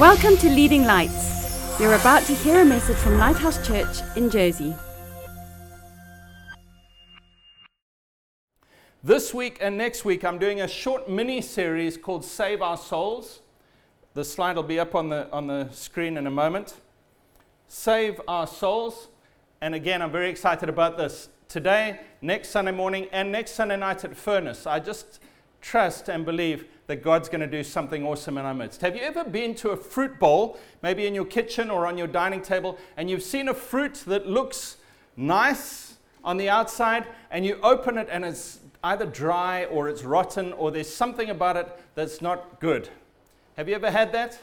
Welcome to Leading Lights. You're about to hear a message from Lighthouse Church in Jersey. This week and next week, I'm doing a short mini series called Save Our Souls. The slide will be up on the, on the screen in a moment. Save Our Souls. And again, I'm very excited about this. Today, next Sunday morning, and next Sunday night at Furnace, I just trust and believe that God's going to do something awesome in our midst. Have you ever been to a fruit bowl, maybe in your kitchen or on your dining table, and you've seen a fruit that looks nice on the outside, and you open it and it's either dry or it's rotten or there's something about it that's not good? Have you ever had that?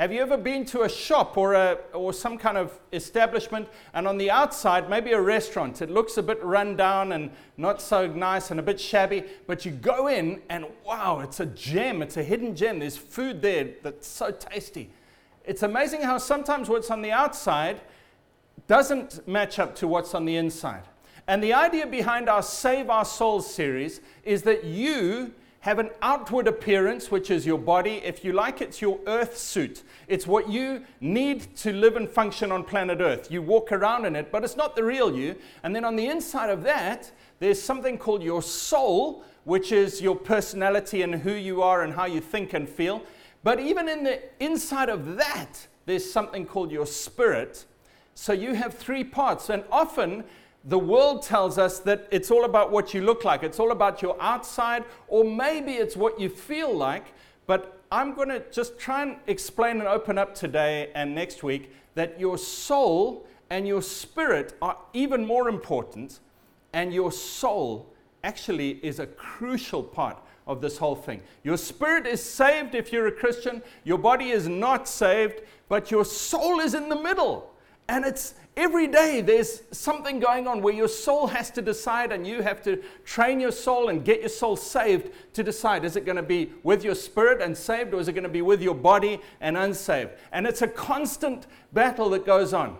Have you ever been to a shop or, a, or some kind of establishment and on the outside, maybe a restaurant, it looks a bit run down and not so nice and a bit shabby, but you go in and wow, it's a gem, it's a hidden gem. There's food there that's so tasty. It's amazing how sometimes what's on the outside doesn't match up to what's on the inside. And the idea behind our Save Our Souls series is that you have an outward appearance, which is your body. If you like, it's your earth suit. It's what you need to live and function on planet Earth. You walk around in it, but it's not the real you. And then on the inside of that, there's something called your soul, which is your personality and who you are and how you think and feel. But even in the inside of that, there's something called your spirit. So you have three parts. And often, the world tells us that it's all about what you look like, it's all about your outside, or maybe it's what you feel like. But I'm going to just try and explain and open up today and next week that your soul and your spirit are even more important, and your soul actually is a crucial part of this whole thing. Your spirit is saved if you're a Christian, your body is not saved, but your soul is in the middle. And it's every day there's something going on where your soul has to decide, and you have to train your soul and get your soul saved to decide is it going to be with your spirit and saved, or is it going to be with your body and unsaved? And it's a constant battle that goes on.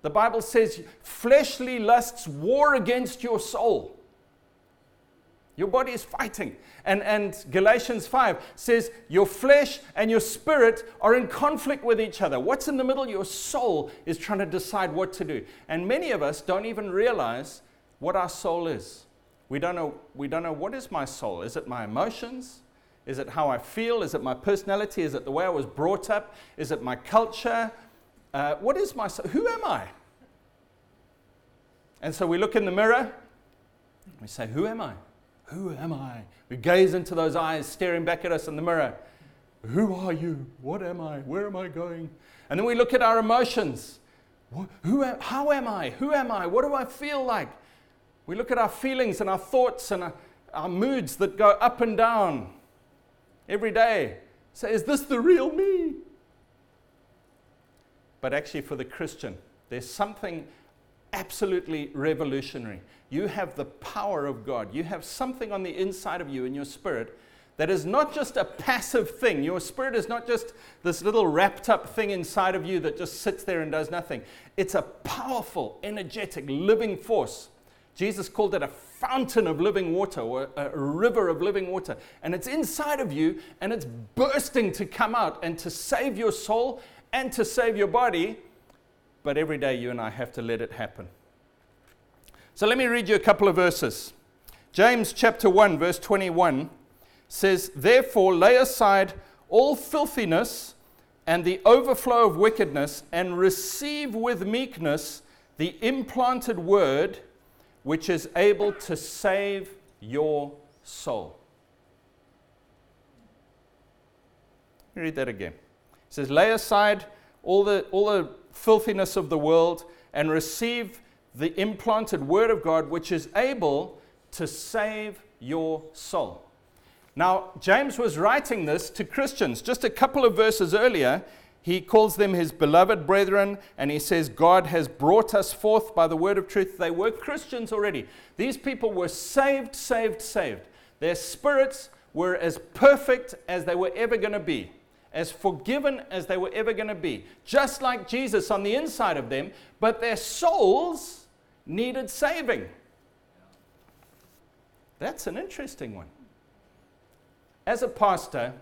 The Bible says fleshly lusts war against your soul. Your body is fighting. And, and Galatians 5 says your flesh and your spirit are in conflict with each other. What's in the middle? Your soul is trying to decide what to do. And many of us don't even realize what our soul is. We don't know, we don't know what is my soul. Is it my emotions? Is it how I feel? Is it my personality? Is it the way I was brought up? Is it my culture? Uh, what is my soul? Who am I? And so we look in the mirror, we say, Who am I? Who am I? We gaze into those eyes staring back at us in the mirror. Who are you? What am I? Where am I going? And then we look at our emotions. Who am, how am I? Who am I? What do I feel like? We look at our feelings and our thoughts and our, our moods that go up and down every day. Say, is this the real me? But actually, for the Christian, there's something absolutely revolutionary. You have the power of God. You have something on the inside of you in your spirit that is not just a passive thing. Your spirit is not just this little wrapped up thing inside of you that just sits there and does nothing. It's a powerful, energetic, living force. Jesus called it a fountain of living water or a river of living water. And it's inside of you and it's bursting to come out and to save your soul and to save your body but every day you and I have to let it happen. So let me read you a couple of verses. James chapter 1, verse 21 says, Therefore lay aside all filthiness and the overflow of wickedness, and receive with meekness the implanted word which is able to save your soul. Read that again. It says, Lay aside all the, all the filthiness of the world and receive the implanted word of God, which is able to save your soul. Now, James was writing this to Christians. Just a couple of verses earlier, he calls them his beloved brethren, and he says, God has brought us forth by the word of truth. They were Christians already. These people were saved, saved, saved. Their spirits were as perfect as they were ever going to be as forgiven as they were ever going to be, just like Jesus on the inside of them, but their souls needed saving. That's an interesting one. As a pastor,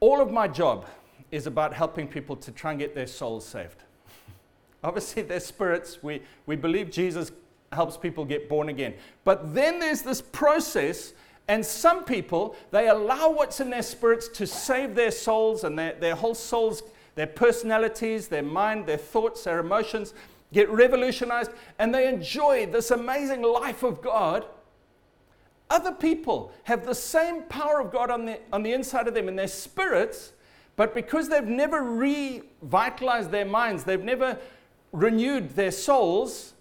all of my job is about helping people to try and get their souls saved. Obviously, their spirits, we, we believe Jesus helps people get born again. But then there's this process, and some people, they allow what's in their spirits to save their souls and their, their whole souls, their personalities, their mind, their thoughts, their emotions get revolutionized, and they enjoy this amazing life of God. Other people have the same power of God on the, on the inside of them in their spirits, but because they've never revitalized their minds, they've never renewed their souls,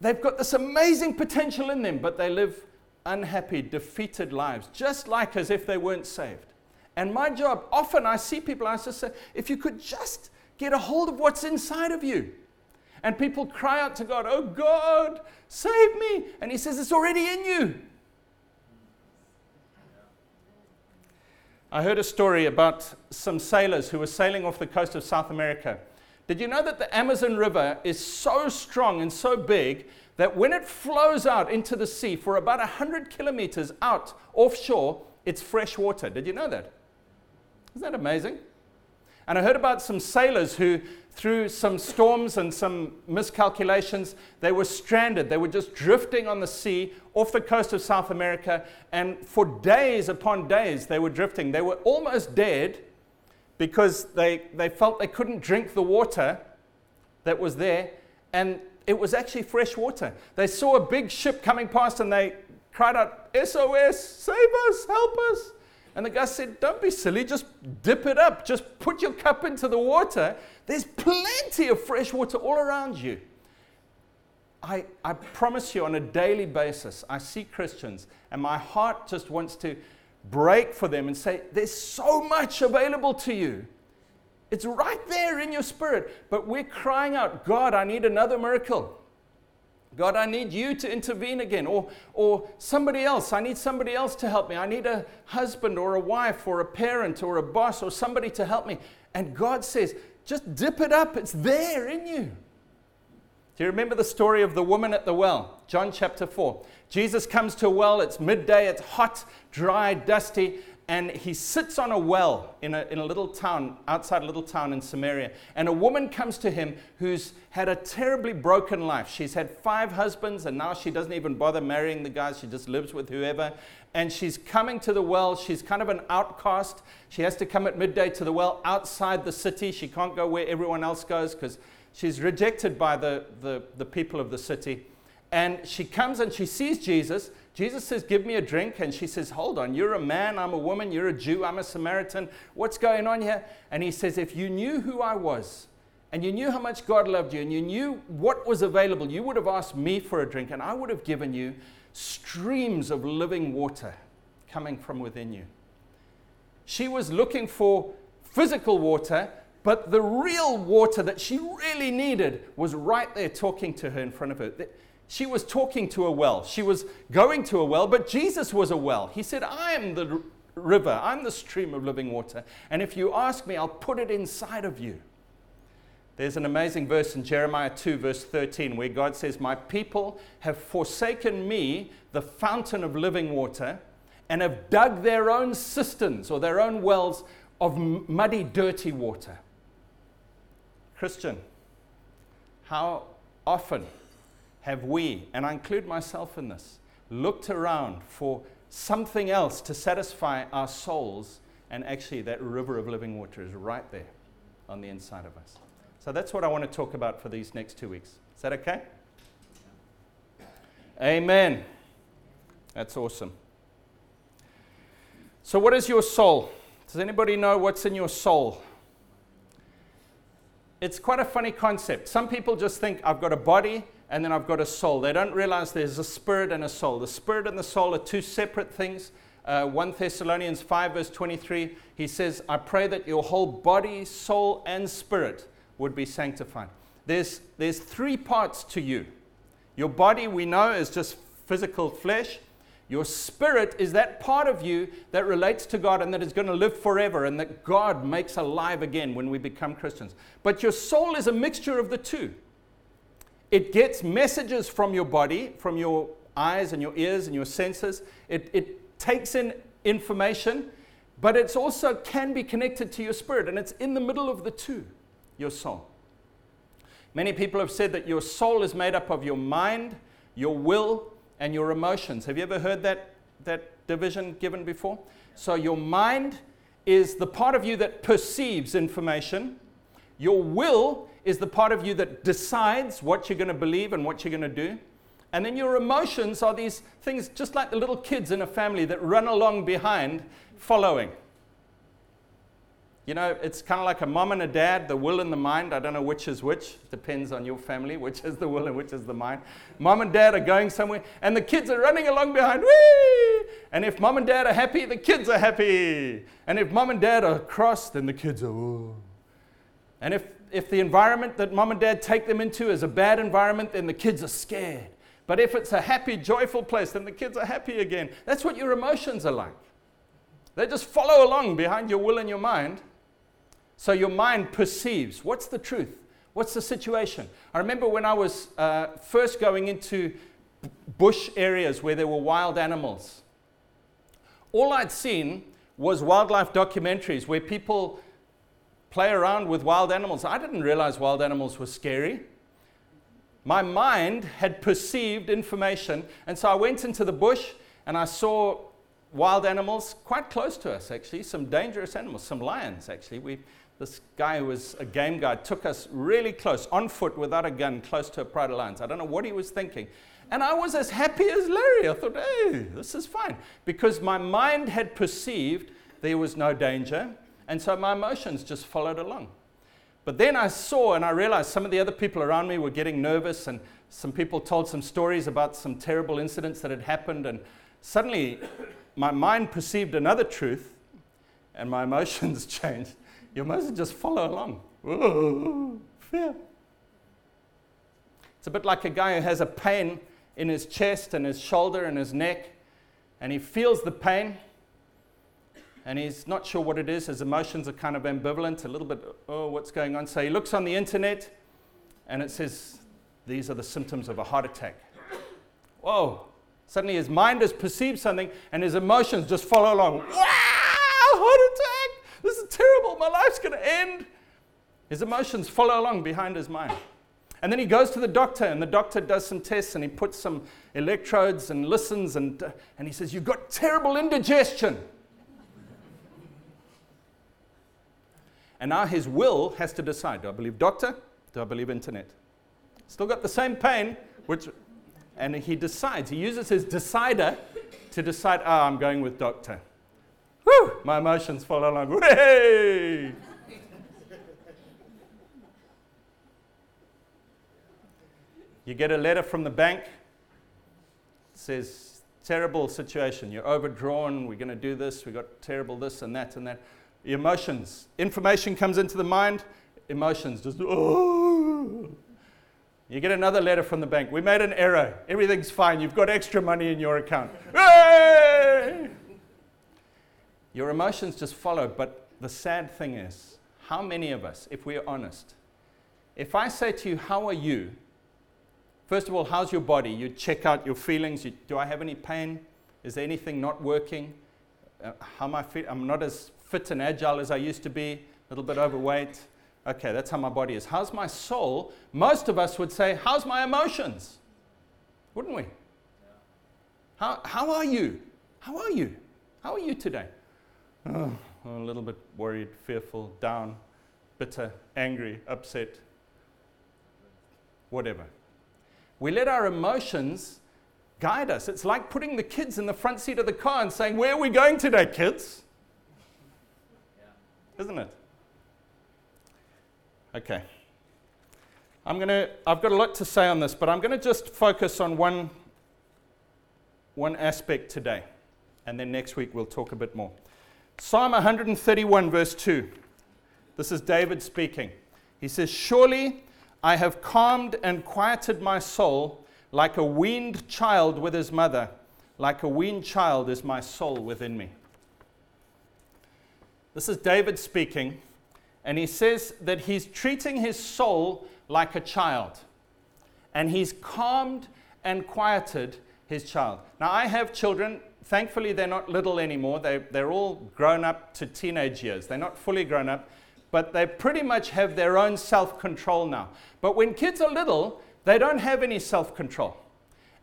they've got this amazing potential in them, but they live unhappy, defeated lives, just like as if they weren't saved. And my job, often I see people, I just say, if you could just get a hold of what's inside of you. And people cry out to God, Oh God, save me. And He says, It's already in you. I heard a story about some sailors who were sailing off the coast of South America. Did you know that the Amazon River is so strong and so big that when it flows out into the sea for about 100 kilometers out offshore, it's fresh water? Did you know that? Isn't that amazing? And I heard about some sailors who, through some storms and some miscalculations, they were stranded. They were just drifting on the sea off the coast of South America. And for days upon days, they were drifting. They were almost dead because they, they felt they couldn't drink the water that was there, and it was actually fresh water. They saw a big ship coming past and they cried out, SOS, save us, help us. And the guy said, Don't be silly, just dip it up, just put your cup into the water. There's plenty of fresh water all around you. I, I promise you, on a daily basis, I see Christians, and my heart just wants to break for them and say, There's so much available to you. It's right there in your spirit. But we're crying out, God, I need another miracle. God, I need you to intervene again. Or, or somebody else, I need somebody else to help me. I need a husband or a wife or a parent or a boss or somebody to help me. And God says, just dip it up. It's there in you. Do you remember the story of the woman at the well? John chapter 4. Jesus comes to a well, it's midday, it's hot, dry, dusty, and he sits on a well in a, in a little town, outside a little town in Samaria. And a woman comes to him who's had a terribly broken life. She's had five husbands, and now she doesn't even bother marrying the guys. She just lives with whoever. And she's coming to the well. She's kind of an outcast. She has to come at midday to the well outside the city. She can't go where everyone else goes because she's rejected by the, the, the people of the city. And she comes and she sees Jesus. Jesus says, Give me a drink. And she says, Hold on, you're a man, I'm a woman, you're a Jew, I'm a Samaritan. What's going on here? And he says, If you knew who I was, and you knew how much God loved you, and you knew what was available, you would have asked me for a drink, and I would have given you streams of living water coming from within you. She was looking for physical water, but the real water that she really needed was right there talking to her in front of her. She was talking to a well. She was going to a well, but Jesus was a well. He said, I am the river, I'm the stream of living water. And if you ask me, I'll put it inside of you. There's an amazing verse in Jeremiah 2, verse 13, where God says, My people have forsaken me, the fountain of living water, and have dug their own cisterns or their own wells of muddy, dirty water. Christian, how often have we, and I include myself in this, looked around for something else to satisfy our souls, and actually that river of living water is right there on the inside of us. So that's what I want to talk about for these next two weeks. Is that okay? Amen. That's awesome. So, what is your soul? Does anybody know what's in your soul? It's quite a funny concept. Some people just think I've got a body and then I've got a soul. They don't realize there's a spirit and a soul. The spirit and the soul are two separate things. Uh, 1 Thessalonians 5, verse 23, he says, I pray that your whole body, soul, and spirit would be sanctified. There's, there's three parts to you. Your body, we know, is just physical flesh. Your spirit is that part of you that relates to God and that is going to live forever and that God makes alive again when we become Christians. But your soul is a mixture of the two. It gets messages from your body, from your eyes and your ears and your senses. It, it takes in information, but it's also can be connected to your spirit, and it's in the middle of the two, your soul. Many people have said that your soul is made up of your mind, your will, and your emotions. Have you ever heard that, that division given before? So, your mind is the part of you that perceives information, your will is the part of you that decides what you're going to believe and what you're going to do. And then your emotions are these things just like the little kids in a family that run along behind, following. You know, it's kind of like a mom and a dad, the will and the mind. I don't know which is which. Depends on your family, which is the will and which is the mind. Mom and dad are going somewhere, and the kids are running along behind. Whee! And if mom and dad are happy, the kids are happy. And if mom and dad are cross, then the kids are. Whoa. And if, if the environment that mom and dad take them into is a bad environment, then the kids are scared. But if it's a happy, joyful place, then the kids are happy again. That's what your emotions are like. They just follow along behind your will and your mind. So your mind perceives what's the truth? What's the situation? I remember when I was uh, first going into bush areas where there were wild animals. All I'd seen was wildlife documentaries where people play around with wild animals. I didn't realize wild animals were scary. My mind had perceived information, and so I went into the bush and I saw wild animals quite close to us, actually, some dangerous animals, some lions, actually. We, this guy who was a game guide took us really close, on foot without a gun, close to a pride lions. I don't know what he was thinking. And I was as happy as Larry. I thought, hey, this is fine. Because my mind had perceived there was no danger. And so my emotions just followed along. But then I saw and I realized some of the other people around me were getting nervous, and some people told some stories about some terrible incidents that had happened. And suddenly my mind perceived another truth, and my emotions changed. You must just follow along. Whoa, fear. It's a bit like a guy who has a pain in his chest and his shoulder and his neck, and he feels the pain, and he's not sure what it is. His emotions are kind of ambivalent, a little bit, oh, what's going on? So he looks on the internet, and it says, these are the symptoms of a heart attack. Whoa. Suddenly his mind has perceived something, and his emotions just follow along. Wow, heart attack! This is terrible. My life's going to end. His emotions follow along behind his mind. And then he goes to the doctor, and the doctor does some tests, and he puts some electrodes and listens, and, and he says, You've got terrible indigestion. and now his will has to decide do I believe doctor? Do I believe internet? Still got the same pain, which, and he decides, he uses his decider to decide, oh, I'm going with doctor. Whew, my emotions fall along. You get a letter from the bank. It says, terrible situation. You're overdrawn. We're going to do this. We've got terrible this and that and that. Emotions. Information comes into the mind. Emotions just, oh. You get another letter from the bank. We made an error. Everything's fine. You've got extra money in your account. Your emotions just follow. But the sad thing is, how many of us, if we're honest, if I say to you, How are you? First of all, how's your body? You check out your feelings. You, do I have any pain? Is there anything not working? Uh, how am I feel? I'm not as fit and agile as I used to be, a little bit overweight. Okay, that's how my body is. How's my soul? Most of us would say, How's my emotions? Wouldn't we? How, how are you? How are you? How are you today? Oh, a little bit worried, fearful, down, bitter, angry, upset, whatever. We let our emotions guide us. It's like putting the kids in the front seat of the car and saying, Where are we going today, kids? Yeah. Isn't it? Okay. I'm going to, I've got a lot to say on this, but I'm going to just focus on one, one aspect today. And then next week we'll talk a bit more. Psalm 131, verse 2. This is David speaking. He says, Surely I have calmed and quieted my soul like a weaned child with his mother. Like a weaned child is my soul within me. This is David speaking, and he says that he's treating his soul like a child. And he's calmed and quieted his child. Now, I have children thankfully, they're not little anymore. They, they're all grown up to teenage years. They're not fully grown up, but they pretty much have their own self control now. But when kids are little, they don't have any self control.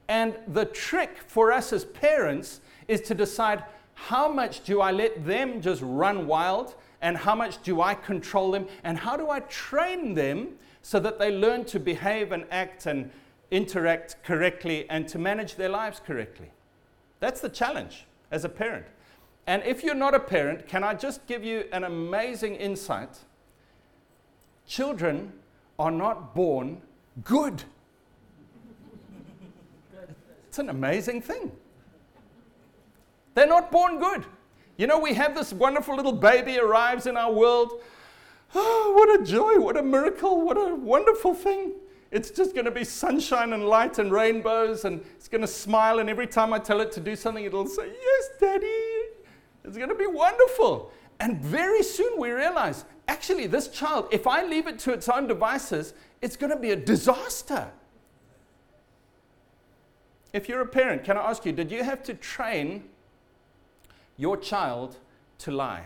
And the trick for us as parents is to decide how much do I let them just run wild and how much do I control them and how do I train them so that they learn to behave and act and interact correctly and to manage their lives correctly. That's the challenge as a parent. And if you're not a parent, can I just give you an amazing insight? Children are not born good. It's an amazing thing. They're not born good. You know, we have this wonderful little baby arrives in our world. Oh, what a joy, what a miracle, what a wonderful thing. It's just going to be sunshine and light and rainbows, and it's going to smile. And every time I tell it to do something, it'll say, Yes, Daddy. It's going to be wonderful. And very soon we realize actually, this child, if I leave it to its own devices, it's going to be a disaster. If you're a parent, can I ask you, did you have to train your child to lie?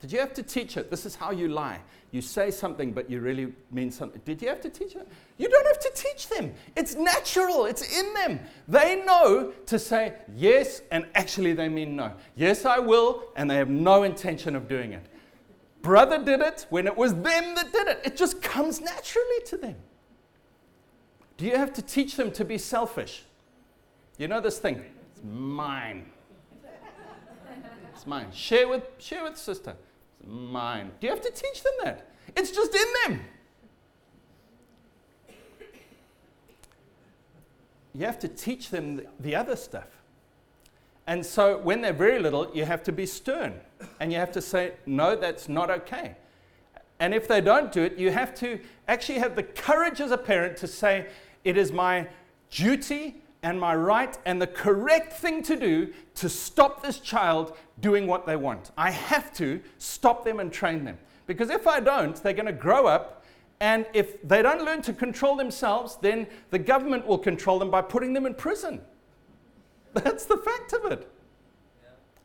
Did you have to teach it? This is how you lie. You say something, but you really mean something. Did you have to teach them? You don't have to teach them. It's natural, it's in them. They know to say yes, and actually they mean no. Yes, I will, and they have no intention of doing it. Brother did it when it was them that did it. It just comes naturally to them. Do you have to teach them to be selfish? You know this thing? It's mine. It's mine. Share with, share with sister mine. Do you have to teach them that? It's just in them. You have to teach them the other stuff. And so when they're very little, you have to be stern and you have to say, no, that's not okay. And if they don't do it, you have to actually have the courage as a parent to say, it is my duty and my right and the correct thing to do to stop this child doing what they want. I have to stop them and train them. Because if I don't, they're going to grow up, and if they don't learn to control themselves, then the government will control them by putting them in prison. That's the fact of it.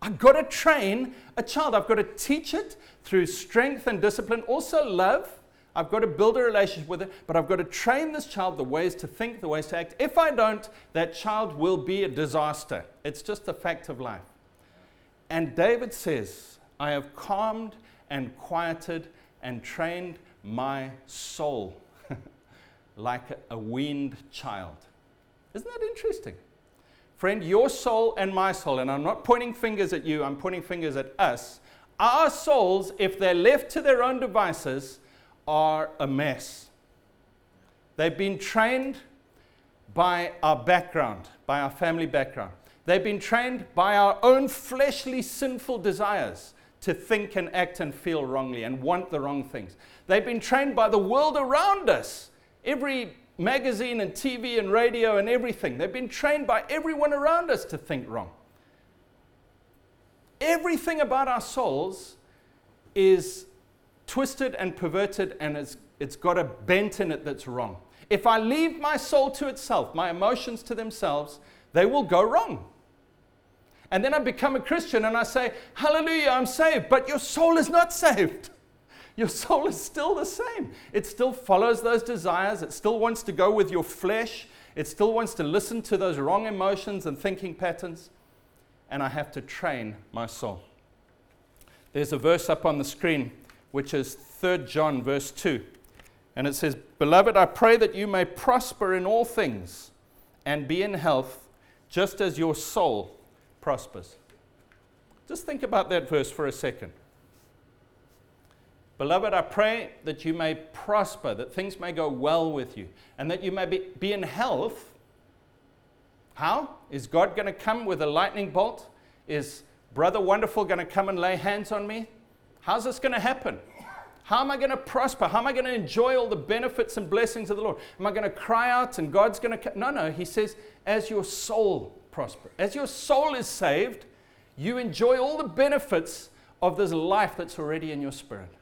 I've got to train a child. I've got to teach it through strength and discipline, also love I've got to build a relationship with it, but I've got to train this child the ways to think, the ways to act. If I don't, that child will be a disaster. It's just a fact of life. And David says, I have calmed and quieted and trained my soul like a weaned child. Isn't that interesting? Friend, your soul and my soul, and I'm not pointing fingers at you, I'm pointing fingers at us. Our souls, if they're left to their own devices, are a mess. They've been trained by our background, by our family background. They've been trained by our own fleshly sinful desires to think and act and feel wrongly and want the wrong things. They've been trained by the world around us, every magazine and TV and radio and everything. They've been trained by everyone around us to think wrong. Everything about our souls is twisted and perverted and it's, it's got a bent in it that's wrong. If I leave my soul to itself, my emotions to themselves, they will go wrong. And then I become a Christian and I say, Hallelujah, I'm saved, but your soul is not saved. Your soul is still the same. It still follows those desires. It still wants to go with your flesh. It still wants to listen to those wrong emotions and thinking patterns. And I have to train my soul. There's a verse up on the screen which is 3 John, verse 2. And it says, Beloved, I pray that you may prosper in all things and be in health, just as your soul prospers. Just think about that verse for a second. Beloved, I pray that you may prosper, that things may go well with you, and that you may be, be in health. How? Is God going to come with a lightning bolt? Is Brother Wonderful going to come and lay hands on me? How's this going to happen? How am I going to prosper? How am I going to enjoy all the benefits and blessings of the Lord? Am I going to cry out and God's going to. No, no. He says, as your soul prosper, as your soul is saved, you enjoy all the benefits of this life that's already in your spirit.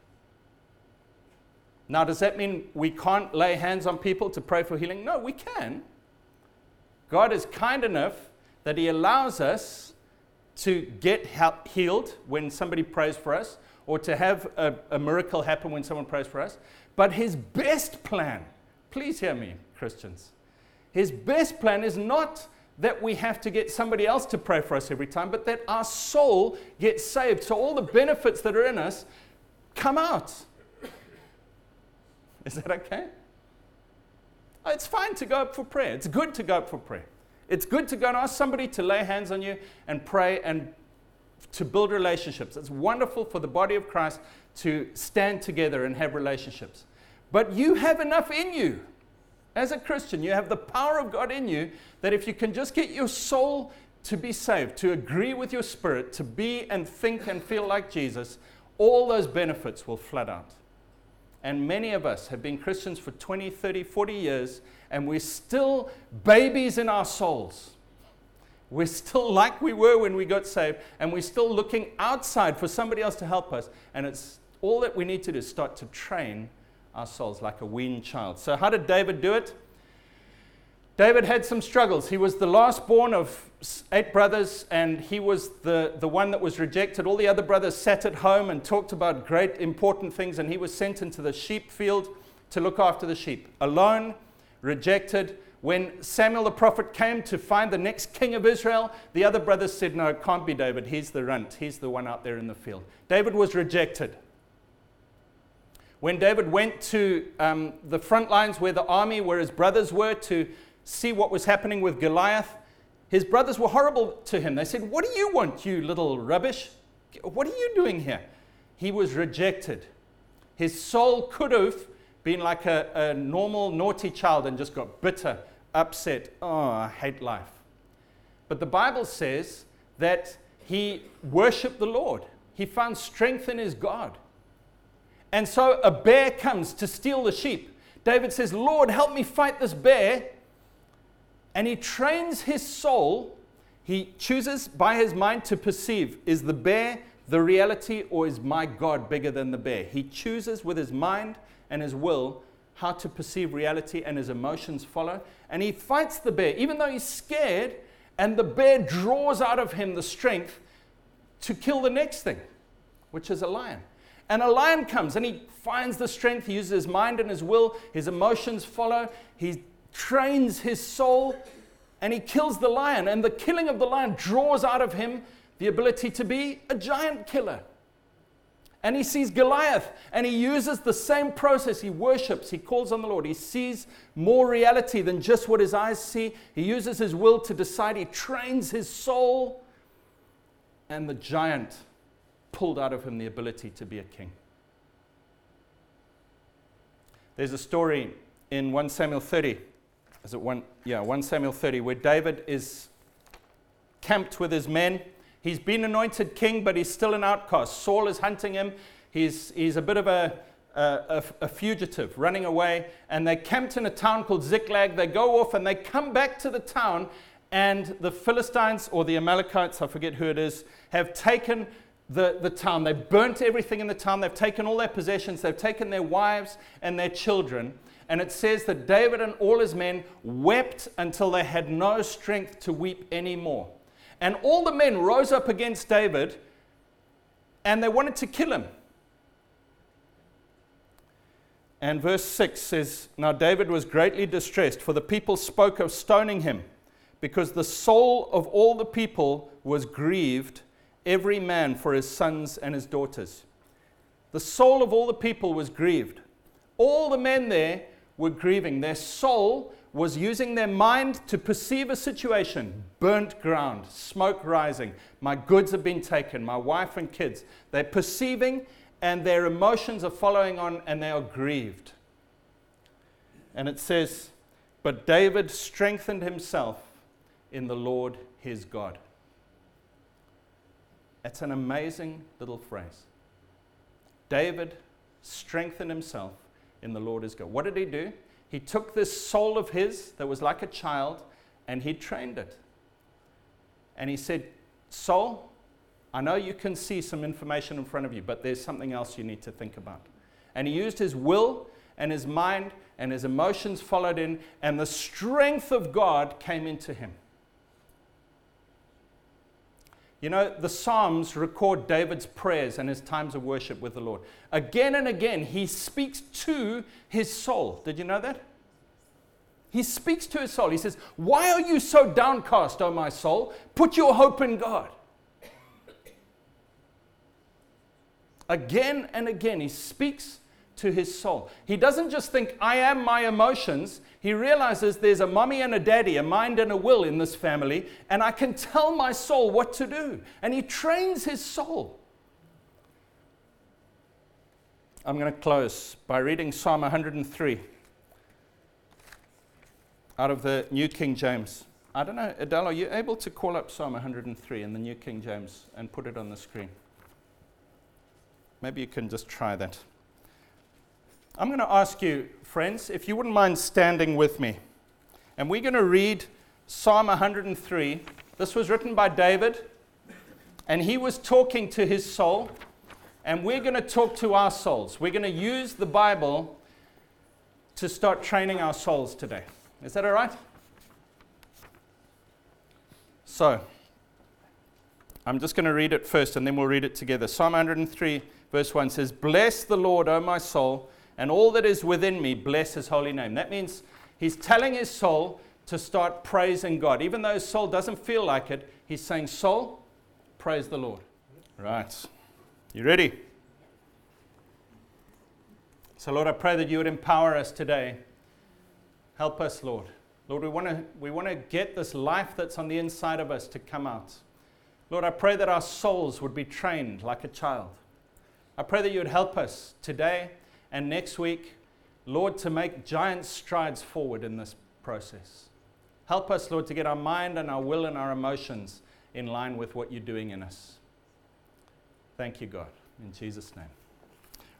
Now, does that mean we can't lay hands on people to pray for healing? No, we can. God is kind enough that He allows us to get help, healed when somebody prays for us or to have a, a miracle happen when someone prays for us. But His best plan, please hear me, Christians, His best plan is not that we have to get somebody else to pray for us every time, but that our soul gets saved. So all the benefits that are in us come out. Is that okay? Oh, it's fine to go up for prayer. It's good to go up for prayer. It's good to go and ask somebody to lay hands on you and pray and to build relationships. It's wonderful for the body of Christ to stand together and have relationships. But you have enough in you. As a Christian, you have the power of God in you that if you can just get your soul to be saved, to agree with your spirit, to be and think and feel like Jesus, all those benefits will flood out. And many of us have been Christians for 20, 30, 40 years, and we're still babies in our souls. We're still like we were when we got saved, and we're still looking outside for somebody else to help us. And it's all that we need to do is start to train our souls like a weaned child. So, how did David do it? David had some struggles. He was the last born of eight brothers, and he was the, the one that was rejected. All the other brothers sat at home and talked about great, important things, and he was sent into the sheep field to look after the sheep. Alone, rejected. When Samuel the prophet came to find the next king of Israel, the other brothers said, No, it can't be David. He's the runt. He's the one out there in the field. David was rejected. When David went to um, the front lines where the army, where his brothers were, to see what was happening with Goliath, his brothers were horrible to him. They said, What do you want, you little rubbish? What are you doing here? He was rejected. His soul could have been like a, a normal, naughty child and just got bitter, upset. Oh, I hate life. But the Bible says that he worshiped the Lord, he found strength in his God. And so a bear comes to steal the sheep. David says, Lord, help me fight this bear and he trains his soul. He chooses by his mind to perceive is the bear the reality or is my God bigger than the bear? He chooses with his mind and his will how to perceive reality and his emotions follow. And he fights the bear, even though he's scared, and the bear draws out of him the strength to kill the next thing, which is a lion. And a lion comes and he finds the strength, he uses his mind and his will, his emotions follow, he trains his soul, and he kills the lion. And the killing of the lion draws out of him the ability to be a giant killer. And he sees Goliath and he uses the same process. He worships, he calls on the Lord. He sees more reality than just what his eyes see. He uses his will to decide. He trains his soul. And the giant pulled out of him the ability to be a king. There's a story in 1 Samuel 30 is it one? Yeah, 1 Samuel 30, where David is camped with his men. He's been anointed king, but he's still an outcast. Saul is hunting him. He's, he's a bit of a, a, a, fugitive running away. And they camped in a town called Ziklag. They go off and they come back to the town. And the Philistines or the Amalekites, I forget who it is, have taken the, the town. They've burnt everything in the town. They've taken all their possessions. They've taken their wives and their children and it says that David and all his men wept until they had no strength to weep anymore. And all the men rose up against David and they wanted to kill him. And verse 6 says Now David was greatly distressed, for the people spoke of stoning him, because the soul of all the people was grieved, every man for his sons and his daughters. The soul of all the people was grieved. All the men there were grieving. Their soul was using their mind to perceive a situation burnt ground, smoke rising. My goods have been taken, my wife and kids. They're perceiving, and their emotions are following on, and they are grieved. And it says, But David strengthened himself in the Lord his God. It's an amazing little phrase. David strengthened himself in the Lord his God. What did he do? He took this soul of his that was like a child and he trained it. And he said, Soul, I know you can see some information in front of you, but there's something else you need to think about. And he used his will and his mind and his emotions followed in, and the strength of God came into him. You know, the Psalms record David's prayers and his times of worship with the Lord. Again and again, he speaks to his soul. Did you know that? He speaks to his soul. He says, Why are you so downcast, O my soul? Put your hope in God. Again and again, he speaks to his soul. He doesn't just think, I am my emotions. He realizes there's a mommy and a daddy, a mind and a will in this family, and I can tell my soul what to do. And he trains his soul. I'm going to close by reading Psalm 103 out of the New King James. I don't know, Adele, are you able to call up Psalm 103 in the New King James and put it on the screen? Maybe you can just try that. I'm going to ask you, friends, if you wouldn't mind standing with me. And we're going to read Psalm 103. This was written by David, and he was talking to his soul. And we're going to talk to our souls. We're going to use the Bible to start training our souls today. Is that all right? So, I'm just going to read it first and then we'll read it together. Psalm 103, verse 1 says, Bless the Lord, O my soul, and all that is within me, bless his holy name. That means he's telling his soul to start praising God. Even though his soul doesn't feel like it, he's saying, Soul, praise the Lord. Right. You ready? So, Lord, I pray that you would empower us today Help us, Lord. Lord, we want to we want to get this life that's on the inside of us to come out. Lord, I pray that our souls would be trained like a child. I pray that you would help us today and next week, Lord, to make giant strides forward in this process. Help us, Lord, to get our mind and our will and our emotions in line with what you're doing in us. Thank you, God. In Jesus' name.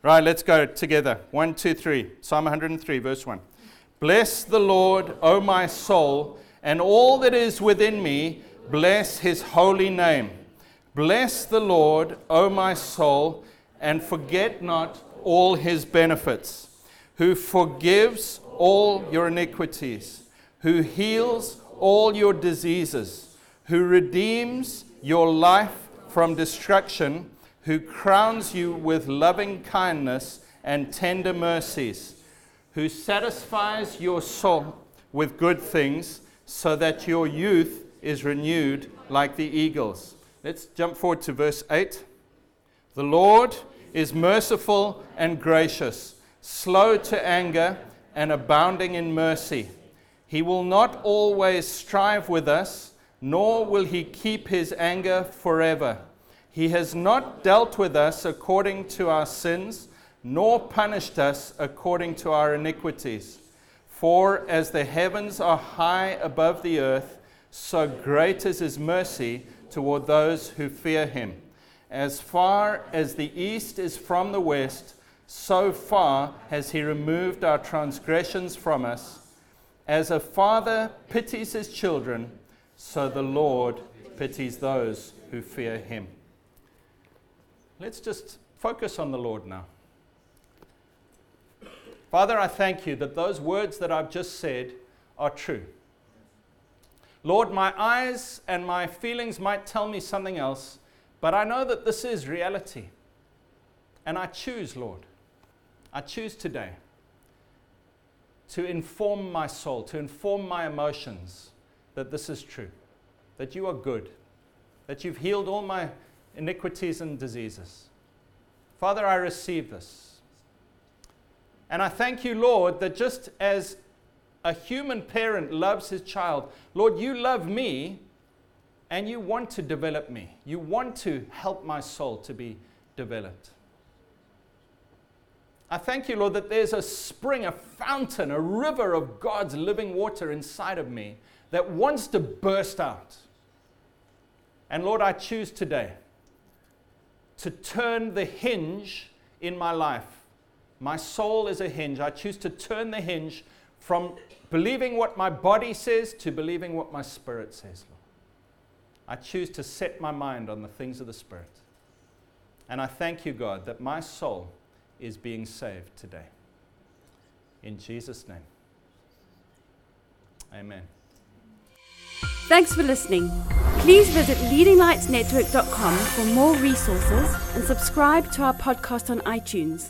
Right, let's go together. One, two, three. Psalm 103, verse 1. Bless the Lord, O my soul, and all that is within me, bless his holy name. Bless the Lord, O my soul, and forget not all his benefits, who forgives all your iniquities, who heals all your diseases, who redeems your life from destruction, who crowns you with loving kindness and tender mercies who satisfies your soul with good things so that your youth is renewed like the eagles. Let's jump forward to verse 8. The Lord is merciful and gracious, slow to anger, and abounding in mercy. He will not always strive with us, nor will he keep his anger forever. He has not dealt with us according to our sins nor punished us according to our iniquities. For as the heavens are high above the earth, so great is his mercy toward those who fear him. As far as the east is from the west, so far has he removed our transgressions from us. As a father pities his children, so the Lord pities those who fear him. Let's just focus on the Lord now. Father, I thank you that those words that I've just said are true. Lord, my eyes and my feelings might tell me something else, but I know that this is reality. And I choose, Lord, I choose today to inform my soul, to inform my emotions that this is true, that you are good, that you've healed all my iniquities and diseases. Father, I receive this. And I thank you, Lord, that just as a human parent loves his child, Lord, you love me and you want to develop me. You want to help my soul to be developed. I thank you, Lord, that there's a spring, a fountain, a river of God's living water inside of me that wants to burst out. And Lord, I choose today to turn the hinge in my life my soul is a hinge. I choose to turn the hinge from believing what my body says to believing what my spirit says, Lord. I choose to set my mind on the things of the Spirit. And I thank you, God, that my soul is being saved today. In Jesus' name. Amen. Thanks for listening. Please visit leadinglightsnetwork.com for more resources and subscribe to our podcast on iTunes.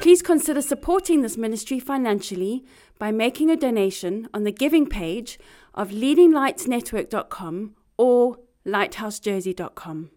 Please consider supporting this ministry financially by making a donation on the giving page of leadinglightsnetwork.com or lighthousejersey.com.